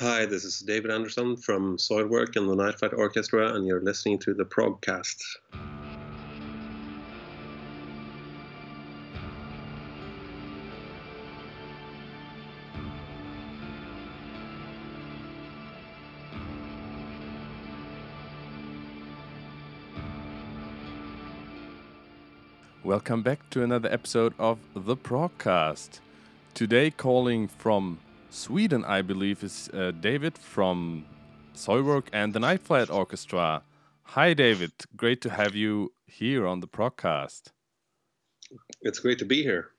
Hi, this is David Andersson from Soilwork and the Night Flight Orchestra, and you're listening to the Progcast. Welcome back to another episode of the Progcast. Today, calling from Sweden, I believe, is uh, David from Soilwork and the Night Flight Orchestra. Hi, David. Great to have you here on the podcast. It's great to be here.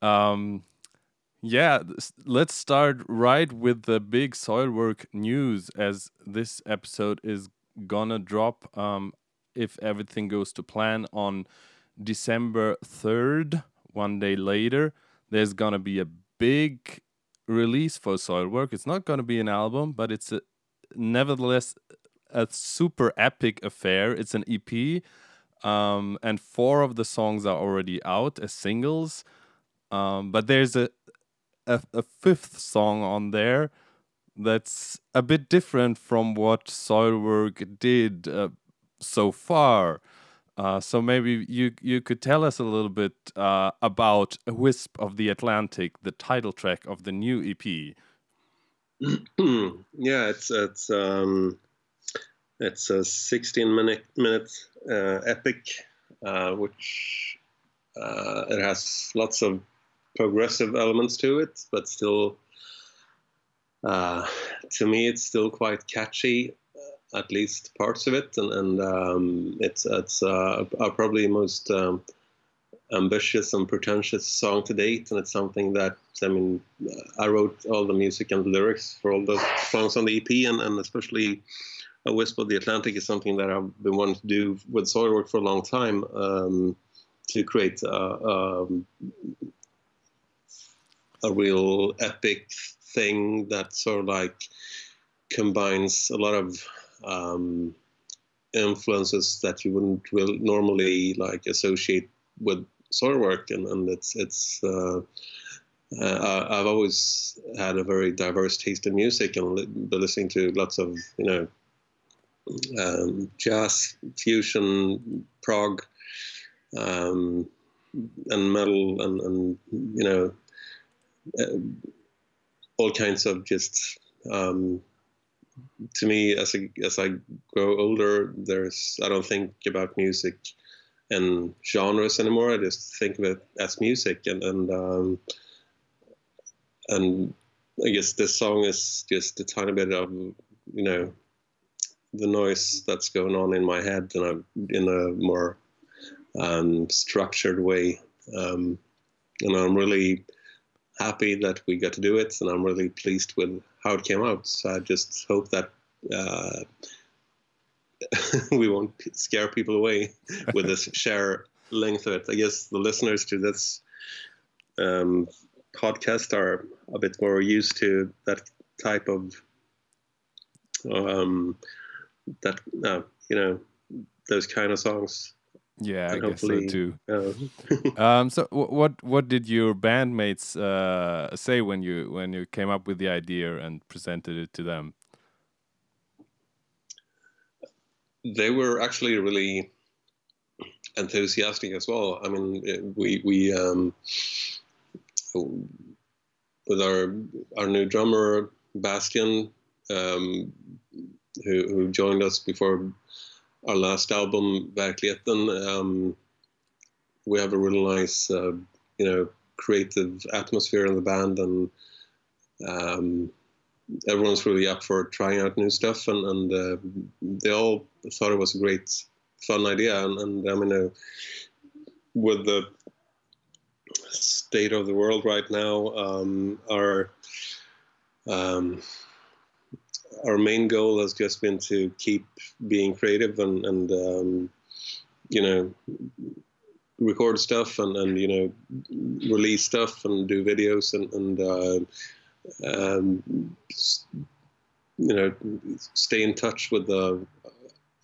Um, yeah, let's start right with the big Soilwork news, as this episode is gonna drop um, if everything goes to plan on December 3rd, one day later. There's gonna be a big release for Soilwork. It's not going to be an album, but it's a, nevertheless a super epic affair. It's an EP, um, and four of the songs are already out as singles. Um, but there's a, a, a fifth song on there that's a bit different from what Soilwork did uh, so far. Uh, so maybe you you could tell us a little bit uh, about "A Wisp of the Atlantic," the title track of the new EP. yeah, it's it's um, it's a 16 minute minute uh, epic, uh, which uh, it has lots of progressive elements to it, but still, to me, it's still quite catchy at least parts of it, and, and um, it's it's uh, probably most um, ambitious and pretentious song to date, and it's something that I mean I wrote all the music and the lyrics for all the songs on the EP, and, and especially a Wisp of the Atlantic is something that I've been wanting to do with Soilwork for a long time um, to create a, um, a real epic thing that sort of like combines a lot of um, influences that you wouldn't really normally like associate with Soilwork, and, and it's it's. Uh, uh, I've always had a very diverse taste in music and been listening to lots of you know um, jazz, fusion, prog, um, and metal, and, and you know uh, all kinds of just um, to me, as I, as I grow older, there's I don't think about music and genres anymore. I just think of it as music, and and um, and I guess this song is just a tiny bit of you know the noise that's going on in my head in a in a more um, structured way, um, and I'm really happy that we got to do it, and I'm really pleased with how it came out. So I just hope that uh, we won't scare people away with this share length of it. I guess the listeners to this um, podcast are a bit more used to that type of um, that uh, you know those kind of songs. Yeah, and I guess so too. Uh, um, so, what what did your bandmates uh, say when you when you came up with the idea and presented it to them? They were actually really enthusiastic as well. I mean, we we um, with our our new drummer Bastian, um, who who joined us before our last album, Verkligheten, um, we have a really nice, uh, you know, creative atmosphere in the band, and um, everyone's really up for trying out new stuff, and, and uh, they all thought it was a great, fun idea, and, and I mean, uh, with the state of the world right now, um, our um, our main goal has just been to keep being creative and, and um, you know, record stuff and, and, you know, release stuff and do videos and, and uh, um, you know, stay in touch with the,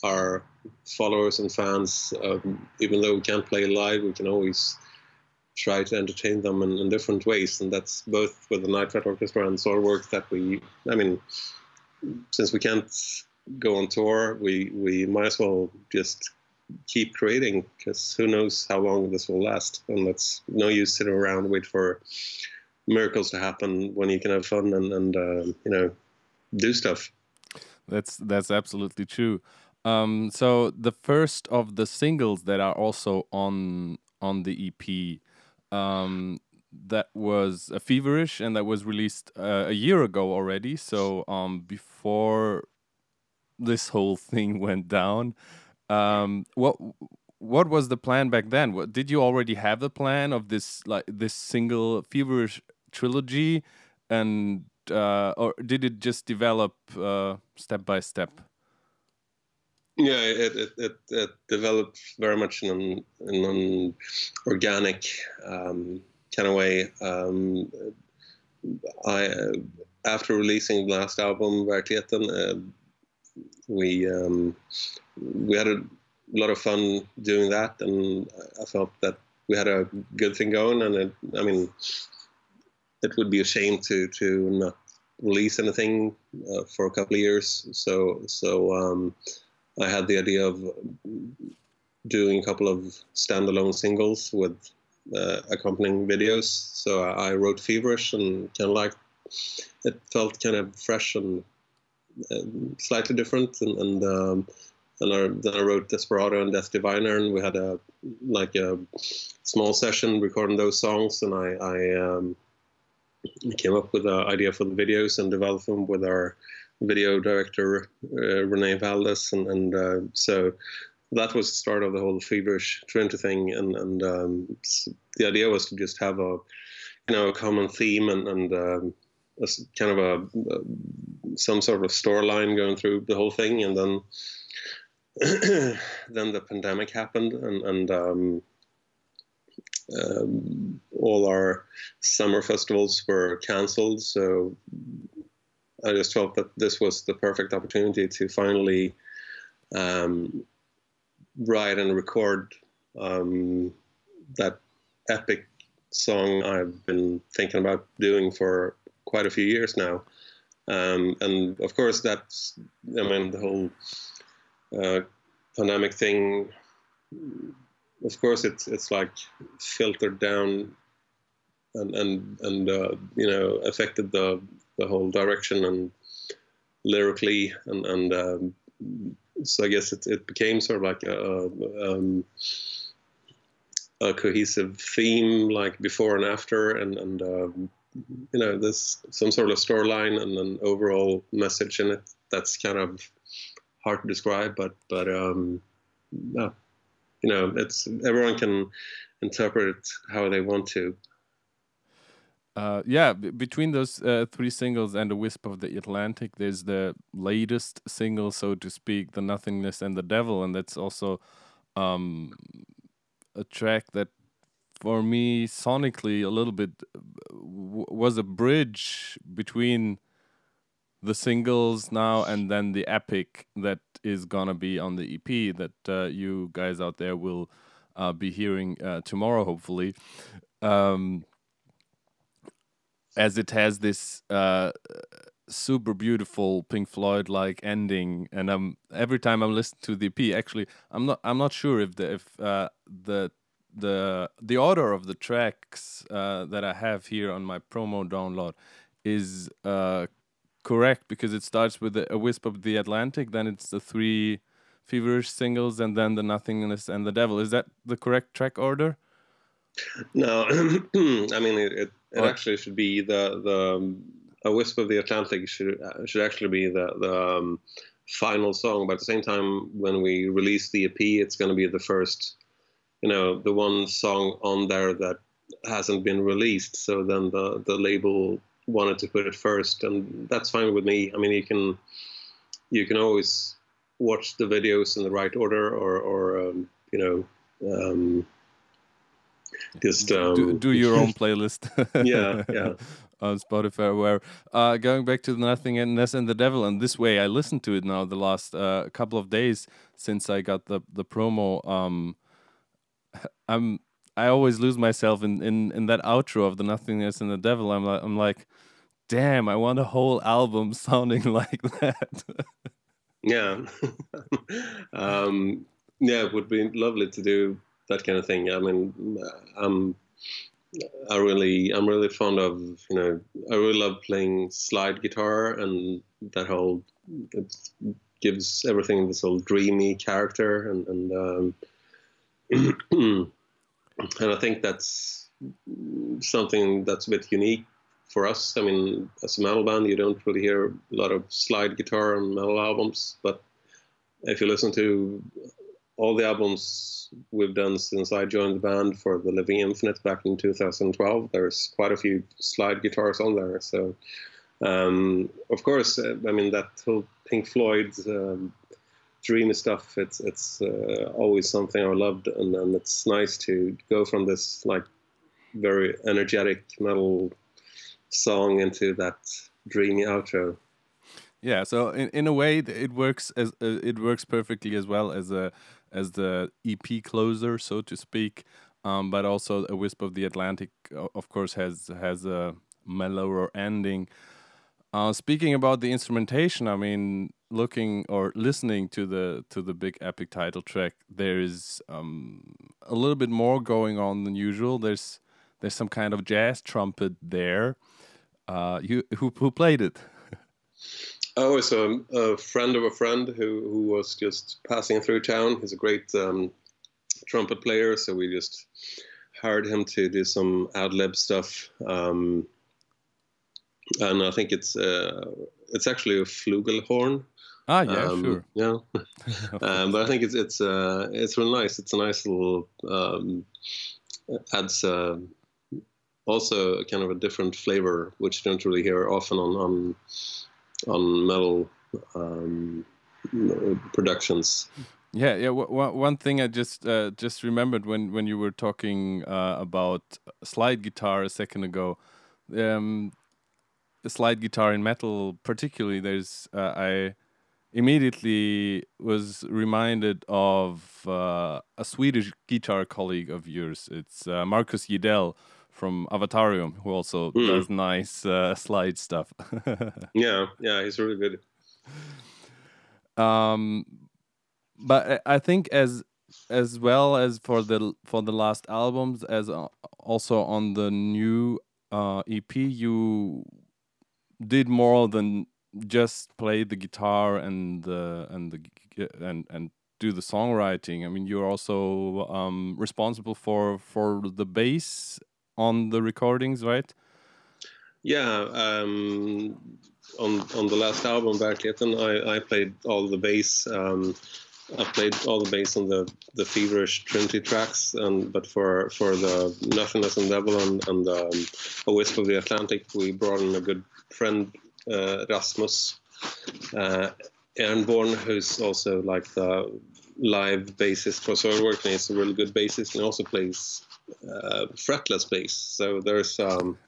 our followers and fans. Um, even though we can't play live, we can always try to entertain them in, in, different ways, and that's both with the Night Flight Orchestra and Soilwork that we. I mean, since we can't go on tour, we we might as well just keep creating because who knows how long this will last, and that's no use sitting around wait for miracles to happen when you can have fun and and uh, you know do stuff. That's that's absolutely true. Um, so the first of the singles that are also on on the EP, um, that was a feverish and that was released uh, a year ago already. So um, before this whole thing went down, um, what what was the plan back then? What did you already have the plan of this like this single feverish trilogy, and uh, or did it just develop uh, step by step? Yeah, it, it, it, it, developed very much in an, in an organic um, kind of way. Um, I uh, after releasing the last album, Verkligheten, uh, we um, we had a lot of fun doing that, and I felt that we had a good thing going. And it, I mean, it would be a shame to to not release anything uh, for a couple of years. So so um, I had the idea of doing a couple of standalone singles with accompanying videos. So I, I wrote Feverish and kind of like it felt kind of fresh and slightly different. And, and um, and I, then I wrote Desperado and Death Diviner, and we had a like a small session recording those songs, and I, I um, came up with the idea for the videos and developed them with our video director uh, Renee Valdez, and, and uh, so that was the start of the whole feverish Trinity thing, and and um, the idea was to just have a you know a common theme and and um, a, kind of a, a, some sort of storyline going through the whole thing, and then then the pandemic happened, and and um, um, all our summer festivals were cancelled. So I just felt that this was the perfect opportunity to finally um, write and record um, that epic song I've been thinking about doing for quite a few years now. Um, and of course, that's, I mean, the whole uh, pandemic thing, of course, it's, it's like filtered down and, and, and uh, you know, affected the the whole direction and lyrically and and um, so I guess it, it became sort of like a, um, a cohesive theme, like before and after, and and um, you know, there's some sort of storyline and an overall message in it that's kind of hard to describe, but but um, you know, it's everyone can interpret it how they want to. Uh, yeah, between those uh, three singles and the Wisp of the Atlantic, there's the latest single, so to speak, "The Nothingness and the Devil," and that's also um, a track that, for me, sonically, a little bit was a bridge between the singles now and then the epic that is gonna be on the EP that uh, you guys out there will uh, be hearing uh, tomorrow, hopefully. Um, as it has this uh, super beautiful Pink Floyd like ending, and I'm every time I'm listening to the EP, actually, I'm not I'm not sure if the if uh, the the the order of the tracks uh, that I have here on my promo download is uh, correct because it starts with a, wisp of the Atlantic, then it's the three feverish singles, and then the nothingness and the devil. Is that the correct track order? No, I mean it. It, it actually should be the the um, a wisp of the Atlantic should uh, should actually be the the um, final song. But at the same time, when we release the EP, it's going to be the first, you know, the one song on there that hasn't been released. So then the the label wanted to put it first, and that's fine with me. I mean, you can you can always watch the videos in the right order, or or um, you know. Um, just um, do, do, your own playlist. yeah, yeah. On Spotify, where uh, going back to the nothingness and the devil, and this way I listened to it now the last uh, couple of days since I got the the promo. Um, I'm I always lose myself in, in, in that outro of the nothingness and the devil. I'm like, I'm like, damn, I want a whole album sounding like that. yeah, um, yeah, it would be lovely to do that kind of thing. I mean, I'm I really I'm really fond of you know I really love playing slide guitar and that whole it gives everything this whole dreamy character and and um, and I think that's something that's a bit unique for us. I mean, as a metal band, you don't really hear a lot of slide guitar on metal albums, but if you listen to all the albums we've done since I joined the band for the Living Infinite back in 2012, there's quite a few slide guitars on there. So, um, of course, uh, I mean that whole Pink Floyd um, dreamy stuff. It's it's uh, always something I loved, and it's nice to go from this like very energetic metal song into that dreamy outro. Yeah, so in, in a way, it works as uh, it works perfectly as well as a as the EP closer, so to speak. Um, but also, a wisp of the Atlantic, of course, has has a mellower ending. Uh, speaking about the instrumentation, I mean, looking or listening to the to the big epic title track, there is um, a little bit more going on than usual. There's there's some kind of jazz trumpet there. Uh, you who who played it? Oh, it's a, a, friend of a friend who, who was just passing through town. He's a great um, trumpet player, so we just hired him to do some ad lib stuff. Um, and I think it's uh, it's actually a flugelhorn. Ah, yeah, um, sure. Yeah, um, but I think it's it's uh, it's really nice. It's a nice little um, adds uh, also kind of a different flavor, which you don't really hear often on on on metal um, productions. Yeah, yeah. one thing I just uh, just remembered when when you were talking uh, about slide guitar a second ago. Um, slide guitar in metal, particularly, there's uh, I immediately was reminded of uh, a Swedish guitar colleague of yours. It's uh, Marcus Jidell from Avatarium, who also mm. does nice uh, slide stuff. yeah, yeah, he's really good. Um, but I think as as well as for the for the last albums, as uh, also on the new uh, EP, you did more than just play the guitar and the and the and and do the songwriting. I mean, you're also um, responsible for for the bass on the recordings, right? Yeah, um, on on the last album, Verkligheten, I I played all the bass. Um, I played all the bass on the the feverish Trinity tracks, and but for for the Nothingness and Devil and, and um, a Wisp of the Atlantic, we brought in a good friend uh, Rasmus uh, Ehrnborn, who's also like the live bassist for Soilwork, and he's a really good bassist, and also plays uh, fretless bass. So there's um,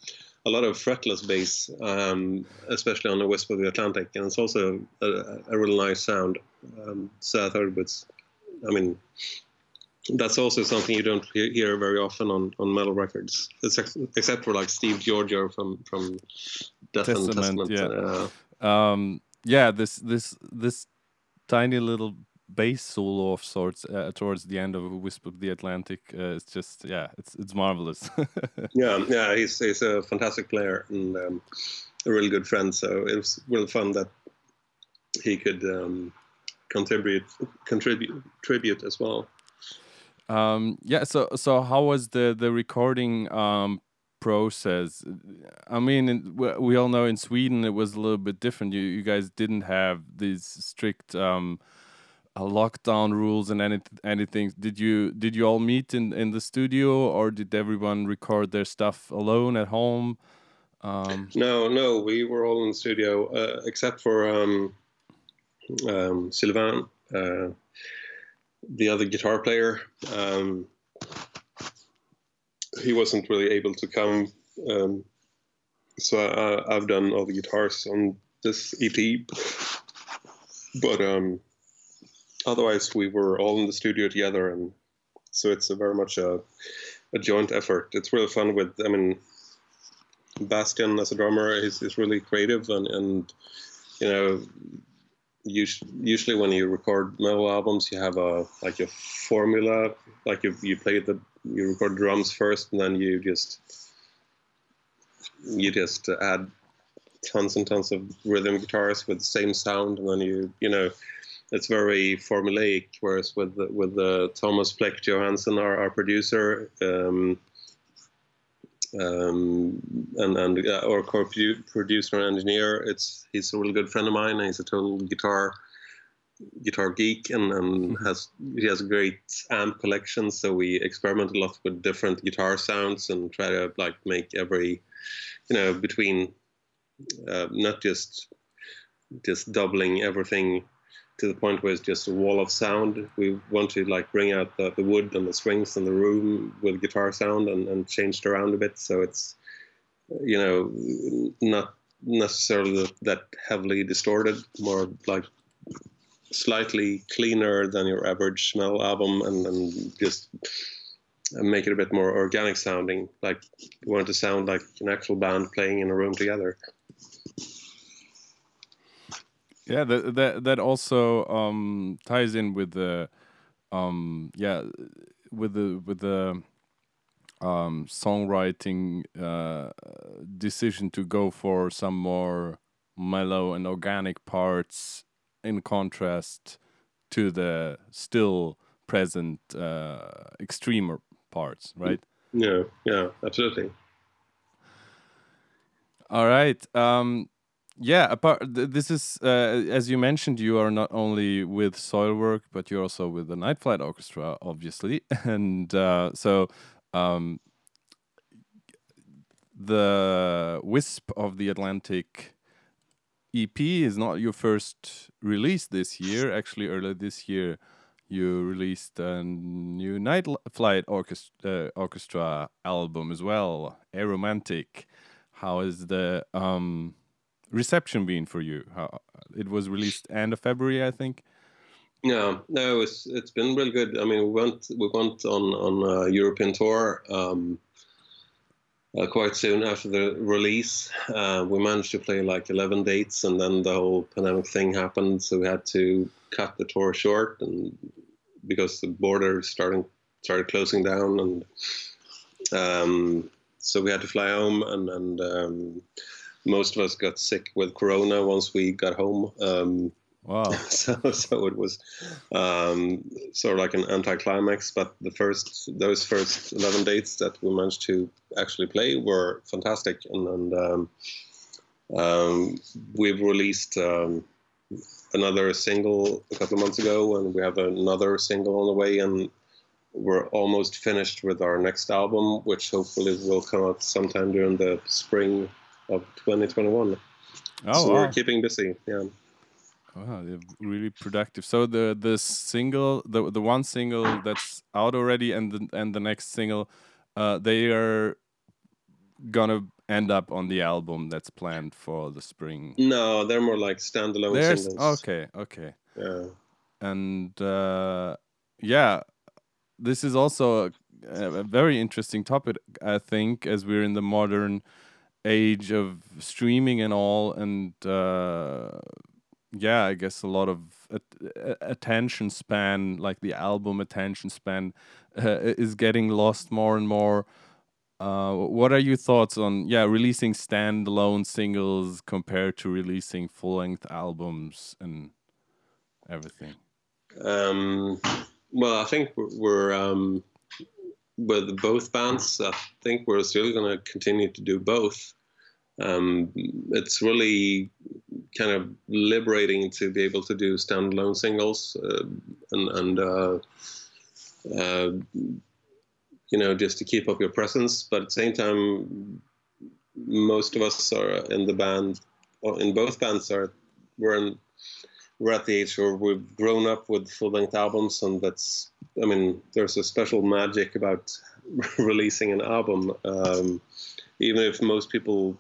a lot of fretless bass, um, especially on the Wisp of the Atlantic, and it's also a, a really nice sound. Um, so I thought it was, I mean, that's also something you don't hear very often on, on metal records, except for like Steve Giorgio from from Death Testament. And Testament. Yeah, uh, um, yeah. This this this tiny little bass solo of sorts uh, towards the end of Wisp of the Atlantic. Uh, it's just yeah, it's it's marvelous. yeah, yeah. He's he's a fantastic player and um, a really good friend. So it was really fun that he could um, contribute contribute tribute as well. Um, yeah. So so how was the the recording um, process? I mean, in, we all know in Sweden it was a little bit different. You you guys didn't have these strict um, uh, lockdown rules and any anything. Did you did you all meet in in the studio or did everyone record their stuff alone at home? Um, no, no, we were all in the studio uh, except for um, um, Sylvain. Uh, the other guitar player, um, he wasn't really able to come. Um, so I, have done all the guitars on this EP. But um, otherwise, we were all in the studio together, and so it's a very much a a joint effort. It's really fun with I mean Bastian as a drummer is, is really creative and, and you know usually when you record metal albums you have a like a formula like you, you play the you record drums first and then you just you just add tons and tons of rhythm guitars with the same sound and then you you know it's very formulaic whereas with the, with the Thomas Plec Johansson our, our producer um, um, and and uh, our core producer and engineer. It's he's a really good friend of mine. And He's a total guitar guitar geek and, and mm-hmm. has he has a great amp collection. So we experiment a lot with different guitar sounds and try to like make every you know between uh, not just just doubling everything to the point where it's just a wall of sound. We want to like bring out the, the wood and the strings and the room with guitar sound and, and change it around a bit so it's you know not necessarily that heavily distorted, more like slightly cleaner than your average metal album and, and just make it a bit more organic sounding. Like we want to sound like an actual band playing in a room together. Yeah, that that that also um, ties in with the um, yeah with the with the um, songwriting uh, decision to go for some more mellow and organic parts in contrast to the still present uh, extremer parts, right? Yeah, yeah, absolutely. All right. Um, yeah apart this is uh, as you mentioned you are not only with soilwork but you're also with the night flight orchestra obviously. And uh, so um, the wisp of the atlantic ep is not your first release this year. Actually earlier this year you released a new night flight orchestra, uh, orchestra album as well Aeromantic. How is the um, reception been for you? How it was released end of February, I think. Yeah, no, it's it's been really good. I mean, we went we went on on a European tour um, uh, quite soon after the release. Uh, we managed to play like eleven dates, and then the whole pandemic thing happened, so we had to cut the tour short, and because the border starting started closing down, and um, so we had to fly home, and and um, most of us got sick with corona once we got home. Um, wow! So, so it was um, sort of like an anticlimax. But the first, those first eleven dates that we managed to actually play were fantastic, and, and um, um we've released um, another single a couple of months ago, and we have another single on the way, and we're almost finished with our next album, which hopefully will come out sometime during the spring of 2021. Oh, so wow. we're keeping busy. Yeah. Wow, they're really productive. So the the single, the the one single that's out already, and the and the next single, uh, they are gonna end up on the album that's planned for the spring. No, they're more like standalone There's, singles. Okay, okay. Yeah. And uh, yeah, this is also a, a very interesting topic, I think, as we're in the modern age of streaming and all, and uh, yeah, I guess a lot of at- attention span, like the album attention span, uh, is getting lost more and more. Uh, what are your thoughts on yeah releasing standalone singles compared to releasing full length albums and everything? Um, well, I think we're, we're um, with both bands, I think we're still going to continue to do both. Um, it's really kind of liberating to be able to do standalone singles uh, and, and uh, uh, you know just to keep up your presence. But at the same time, most of us are in the band, in both bands are we're in we're at the age where we've grown up with full length albums, and that's, I mean, there's a special magic about releasing an album. Um, even if most people,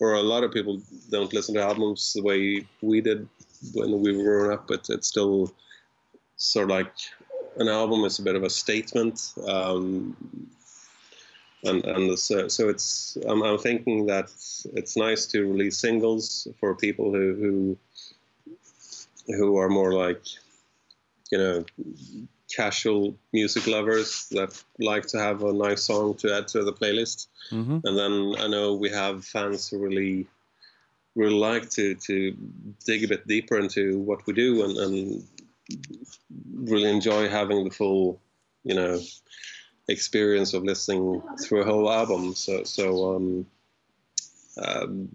or a lot of people, don't listen to albums the way we did when we were growing up, but it's still sort of like an album is a bit of a statement. Um, and and so, so it's I'm, I'm thinking that it's nice to release singles for people who who who are more like you know casual music lovers that like to have a nice song to add to the playlist Mm-hmm. and then I know we have fans who really really like to to dig a bit deeper into what we do and, and really enjoy having the full you know experience of listening through a whole album so so um, um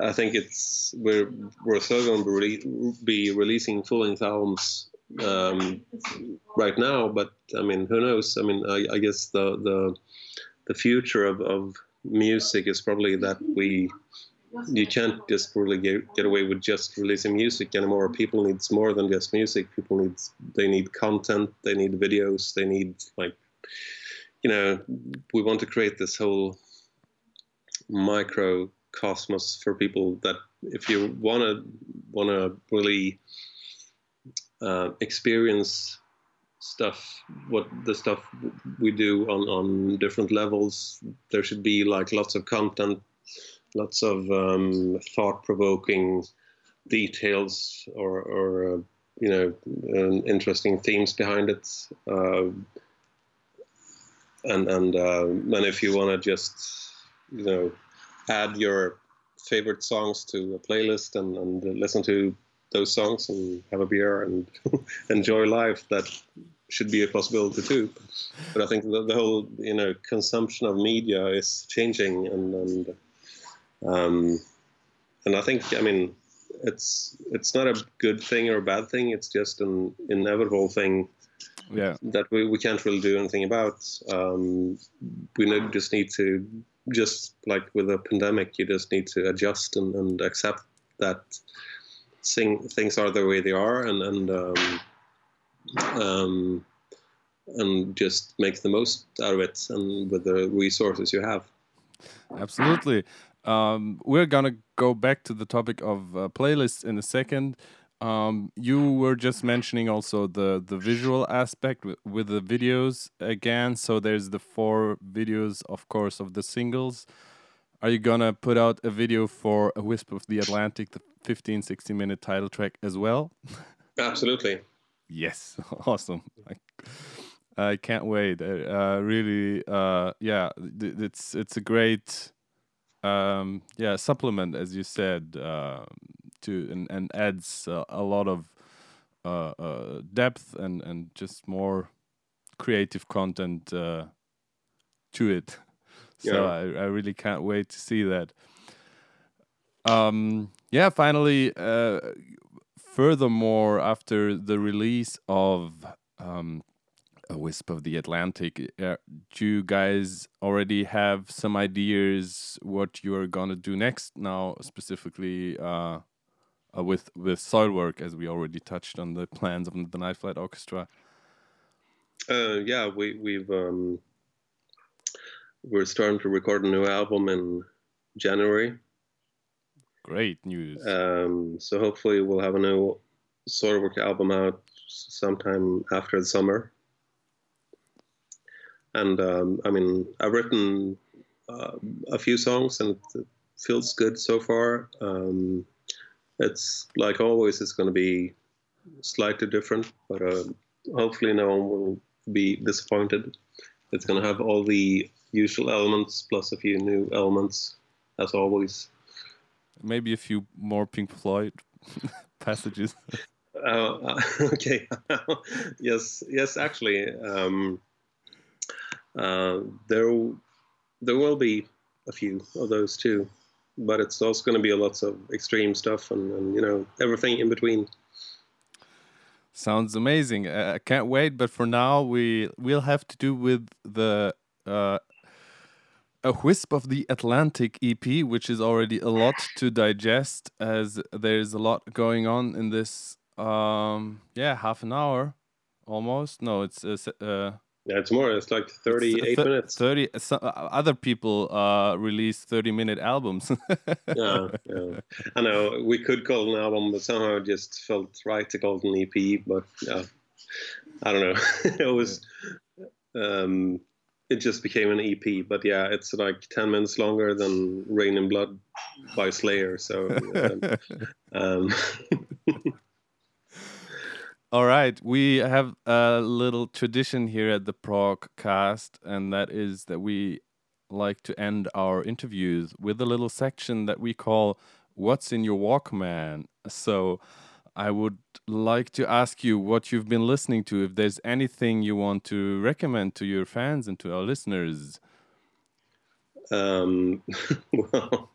I think it's we're we're still going to be, be releasing full length albums um, right now, but I mean, who knows? I mean, I, I guess the the the future of, of music is probably that we you can't just really get, get away with just releasing music anymore. People needs more than just music. People need they need content. They need videos. They need like you know we want to create this whole microcosmos for people that if you want to really uh, experience stuff what the stuff we do on on different levels. There should be like lots of content lots of um, thought-provoking details or, or uh, you know um, interesting themes behind it. Uh, and and uh, and if you want to just you know add your favorite songs to a playlist and, and listen to those songs and have a beer and enjoy life that should be a possibility too but i think the, the whole you know consumption of media is changing and and um, and i think i mean it's it's not a good thing or a bad thing it's just an inevitable thing Yeah. that we, we can't really do anything about. Um, we need, just need to, just like with a pandemic, you just need to adjust and, and accept that thing, things are the way they are and, and, um, um, and just make the most out of it and with the resources you have. Absolutely. Um, we're gonna go back to the topic of uh, playlists in a second. Um, you were just mentioning also the the visual aspect with, with the videos again. So there's the four videos, of course, of the singles. Are you gonna put out a video for A Wisp of the Atlantic, the 15, 16 minute title track as well? Absolutely. Yes, awesome. I, I can't wait. Uh, really, uh, yeah, it's it's a great, um, yeah, supplement as you said, uh, to and, and adds uh, a lot of uh, uh, depth and and just more creative content uh, to it. So Yeah. I, I really can't wait to see that. Um, yeah, finally, uh, furthermore, after the release of um, A Wisp of the Atlantic, uh, do you guys already have some ideas what you are gonna do next? Now, specifically uh, uh, with with Soilwork, as we already touched on the plans of the Night Flight Orchestra. Uh, yeah, we, we've um, we're starting to record a new album in January. Great news. Um, so hopefully we'll have a new Soilwork album out sometime after the summer. And um, I mean, I've written uh, a few songs and it feels good so far. Um, it's like always, it's going to be slightly different, but uh, hopefully no one will be disappointed. It's going to have all the usual elements plus a few new elements, as always. Maybe a few more Pink Floyd passages. Uh, okay. yes. Yes. Actually, um, uh, there there will be a few of those too, but it's also going to be lots of extreme stuff and, and you know everything in between. Sounds amazing. Uh, I can't wait. But for now, we we'll have to do with the uh, a wisp of the Atlantic EP, which is already a lot to digest, as there's a lot going on in this. Um, yeah, half an hour, almost. No, it's uh, uh, Yeah, it's more. It's like it's, uh, thirty-eight minutes. Thirty. So, uh, other people uh release thirty-minute albums. yeah, yeah. I know we could call an album, but somehow it just felt right to call it an EP. But yeah, I don't know. it was. Um, it just became an EP. But yeah, it's like ten minutes longer than "Reign in Blood" by Slayer. So. um, All right, we have a little tradition here at the Prog Cast, and that is that we like to end our interviews with a little section that we call "What's in Your Walkman." So, I would like to ask you what you've been listening to. If there's anything you want to recommend to your fans and to our listeners. Um, well,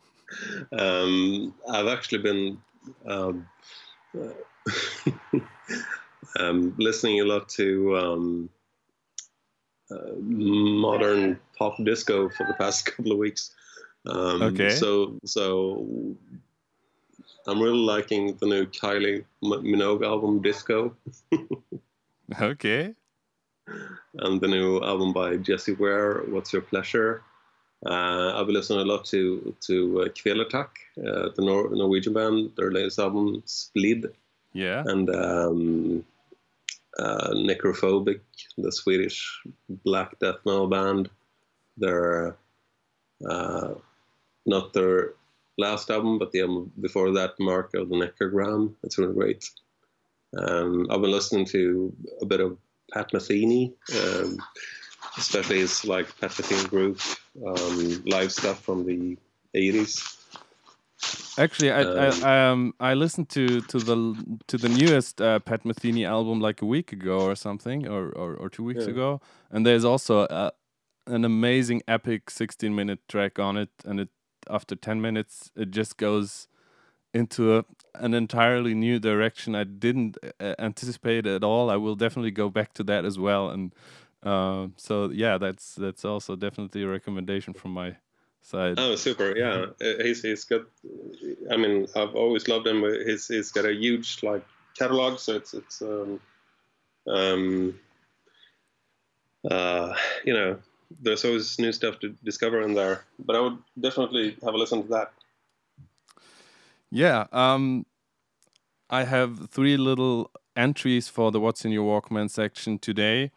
um, I've actually been um, um, listening a lot to um, uh, modern pop disco for the past couple of weeks. Um, okay. So so I'm really liking the new Kylie Minogue album, Disco. okay. And the new album by Jessie Ware, What's Your Pleasure? Uh, I've been listening a lot to to uh, Kvelertak, uh, the Nor- Norwegian band, their latest album, Splid. Yeah. And um, uh, Necrophobic, the Swedish black death metal band. Their uh, not their last album, but the album before that, Mark of the Necrogram. It's really great. Um, I've been listening to a bit of Pat Metheny, um, especially his like Pat Metheny group um, live stuff from the 80s. Actually, I, um, I um I listened to to the to the newest uh, Pat Metheny album like a week ago or something, or or, or two weeks yeah. ago, and there's also a, an amazing epic 16 minute track on it, and it after 10 minutes it just goes into a, an entirely new direction I didn't uh, anticipate at all. I will definitely go back to that as well, and uh, so yeah, that's that's also definitely a recommendation from my side. Oh, super! Yeah, uh, he's he's got. I mean, I've always loved him. He's he's got a huge like catalog, so it's it's um, um, uh, you know, there's always new stuff to discover in there. But I would definitely have a listen to that. Yeah, um, I have three little entries for the "What's in Your Walkman" section today.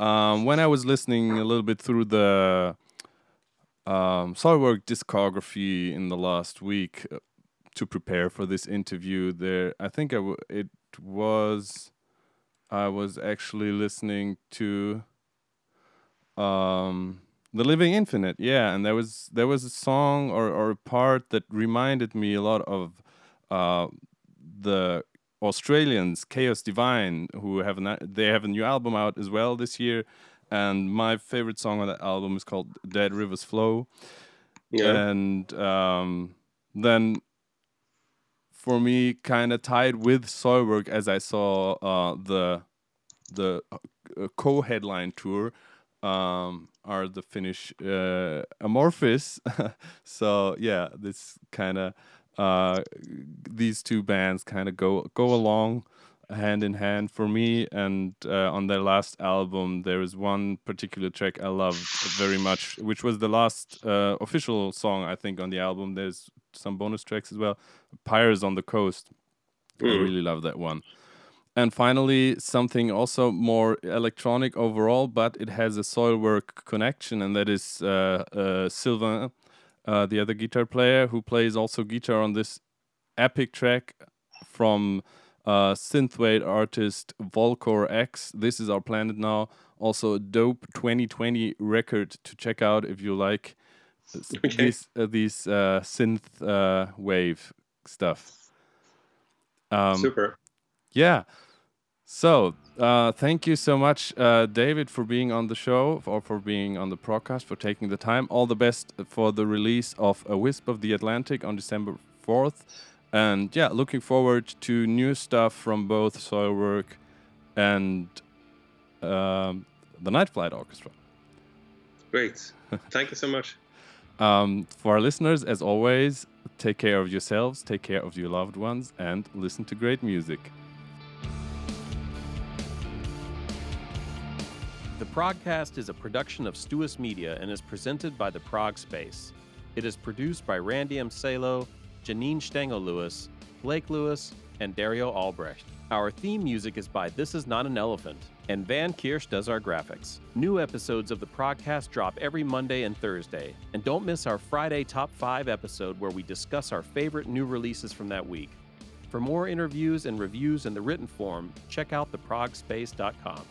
Um, when I was listening a little bit through the um, Soilwork discography in the last week uh, to prepare for this interview. There, I think I w- it was I was actually listening to um, the Living Infinite, yeah, and there was there was a song or or a part that reminded me a lot of uh, the Australians, Chaos Divine, who have an, they have a new album out as well this year and my favorite song on that album is called Dead Rivers Flow. Yeah. And um, then for me, kind of tied with Soilwork as I saw uh, the the uh, co-headline tour um, are the Finnish uh, Amorphis. so yeah, this kind of uh, these two bands kind of go go along hand in hand for me. And uh, on their last album, there is one particular track I loved very much, which was the last uh, official song I think on the album. There's some bonus tracks as well. Pyres on the Coast. Mm. I really love that one. And finally, something also more electronic overall, but it has a Soilwork connection, and that is uh, uh Sylvain, uh, the other guitar player who plays also guitar on this epic track from uh, synthwave artist Volkor X. This is our planet now. Also, a dope 2020 record to check out if you like okay. these uh, these uh, synth uh, wave stuff. Um, Super. Yeah. So, uh, thank you so much, uh, David, for being on the show or for being on the podcast, for taking the time. All the best for the release of A Wisp of the Atlantic on December 4th. And yeah, looking forward to new stuff from both Soilwork and um, the Night Flight Orchestra. Great. Thank you so much. Um, for our listeners, as always, take care of yourselves, take care of your loved ones, and listen to great music. The Progcast is a production of Stuus Media and is presented by the Prog Space. It is produced by Randy M. Salo Janine Stengel Lewis, Blake Lewis, and Dario Albrecht. Our theme music is by This Is Not an Elephant, and Van Kirsch does our graphics. New episodes of the podcast drop every Monday and Thursday, and don't miss our Friday Top 5 episode where we discuss our favorite new releases from that week. For more interviews and reviews in the written form, check out theprogspace.com.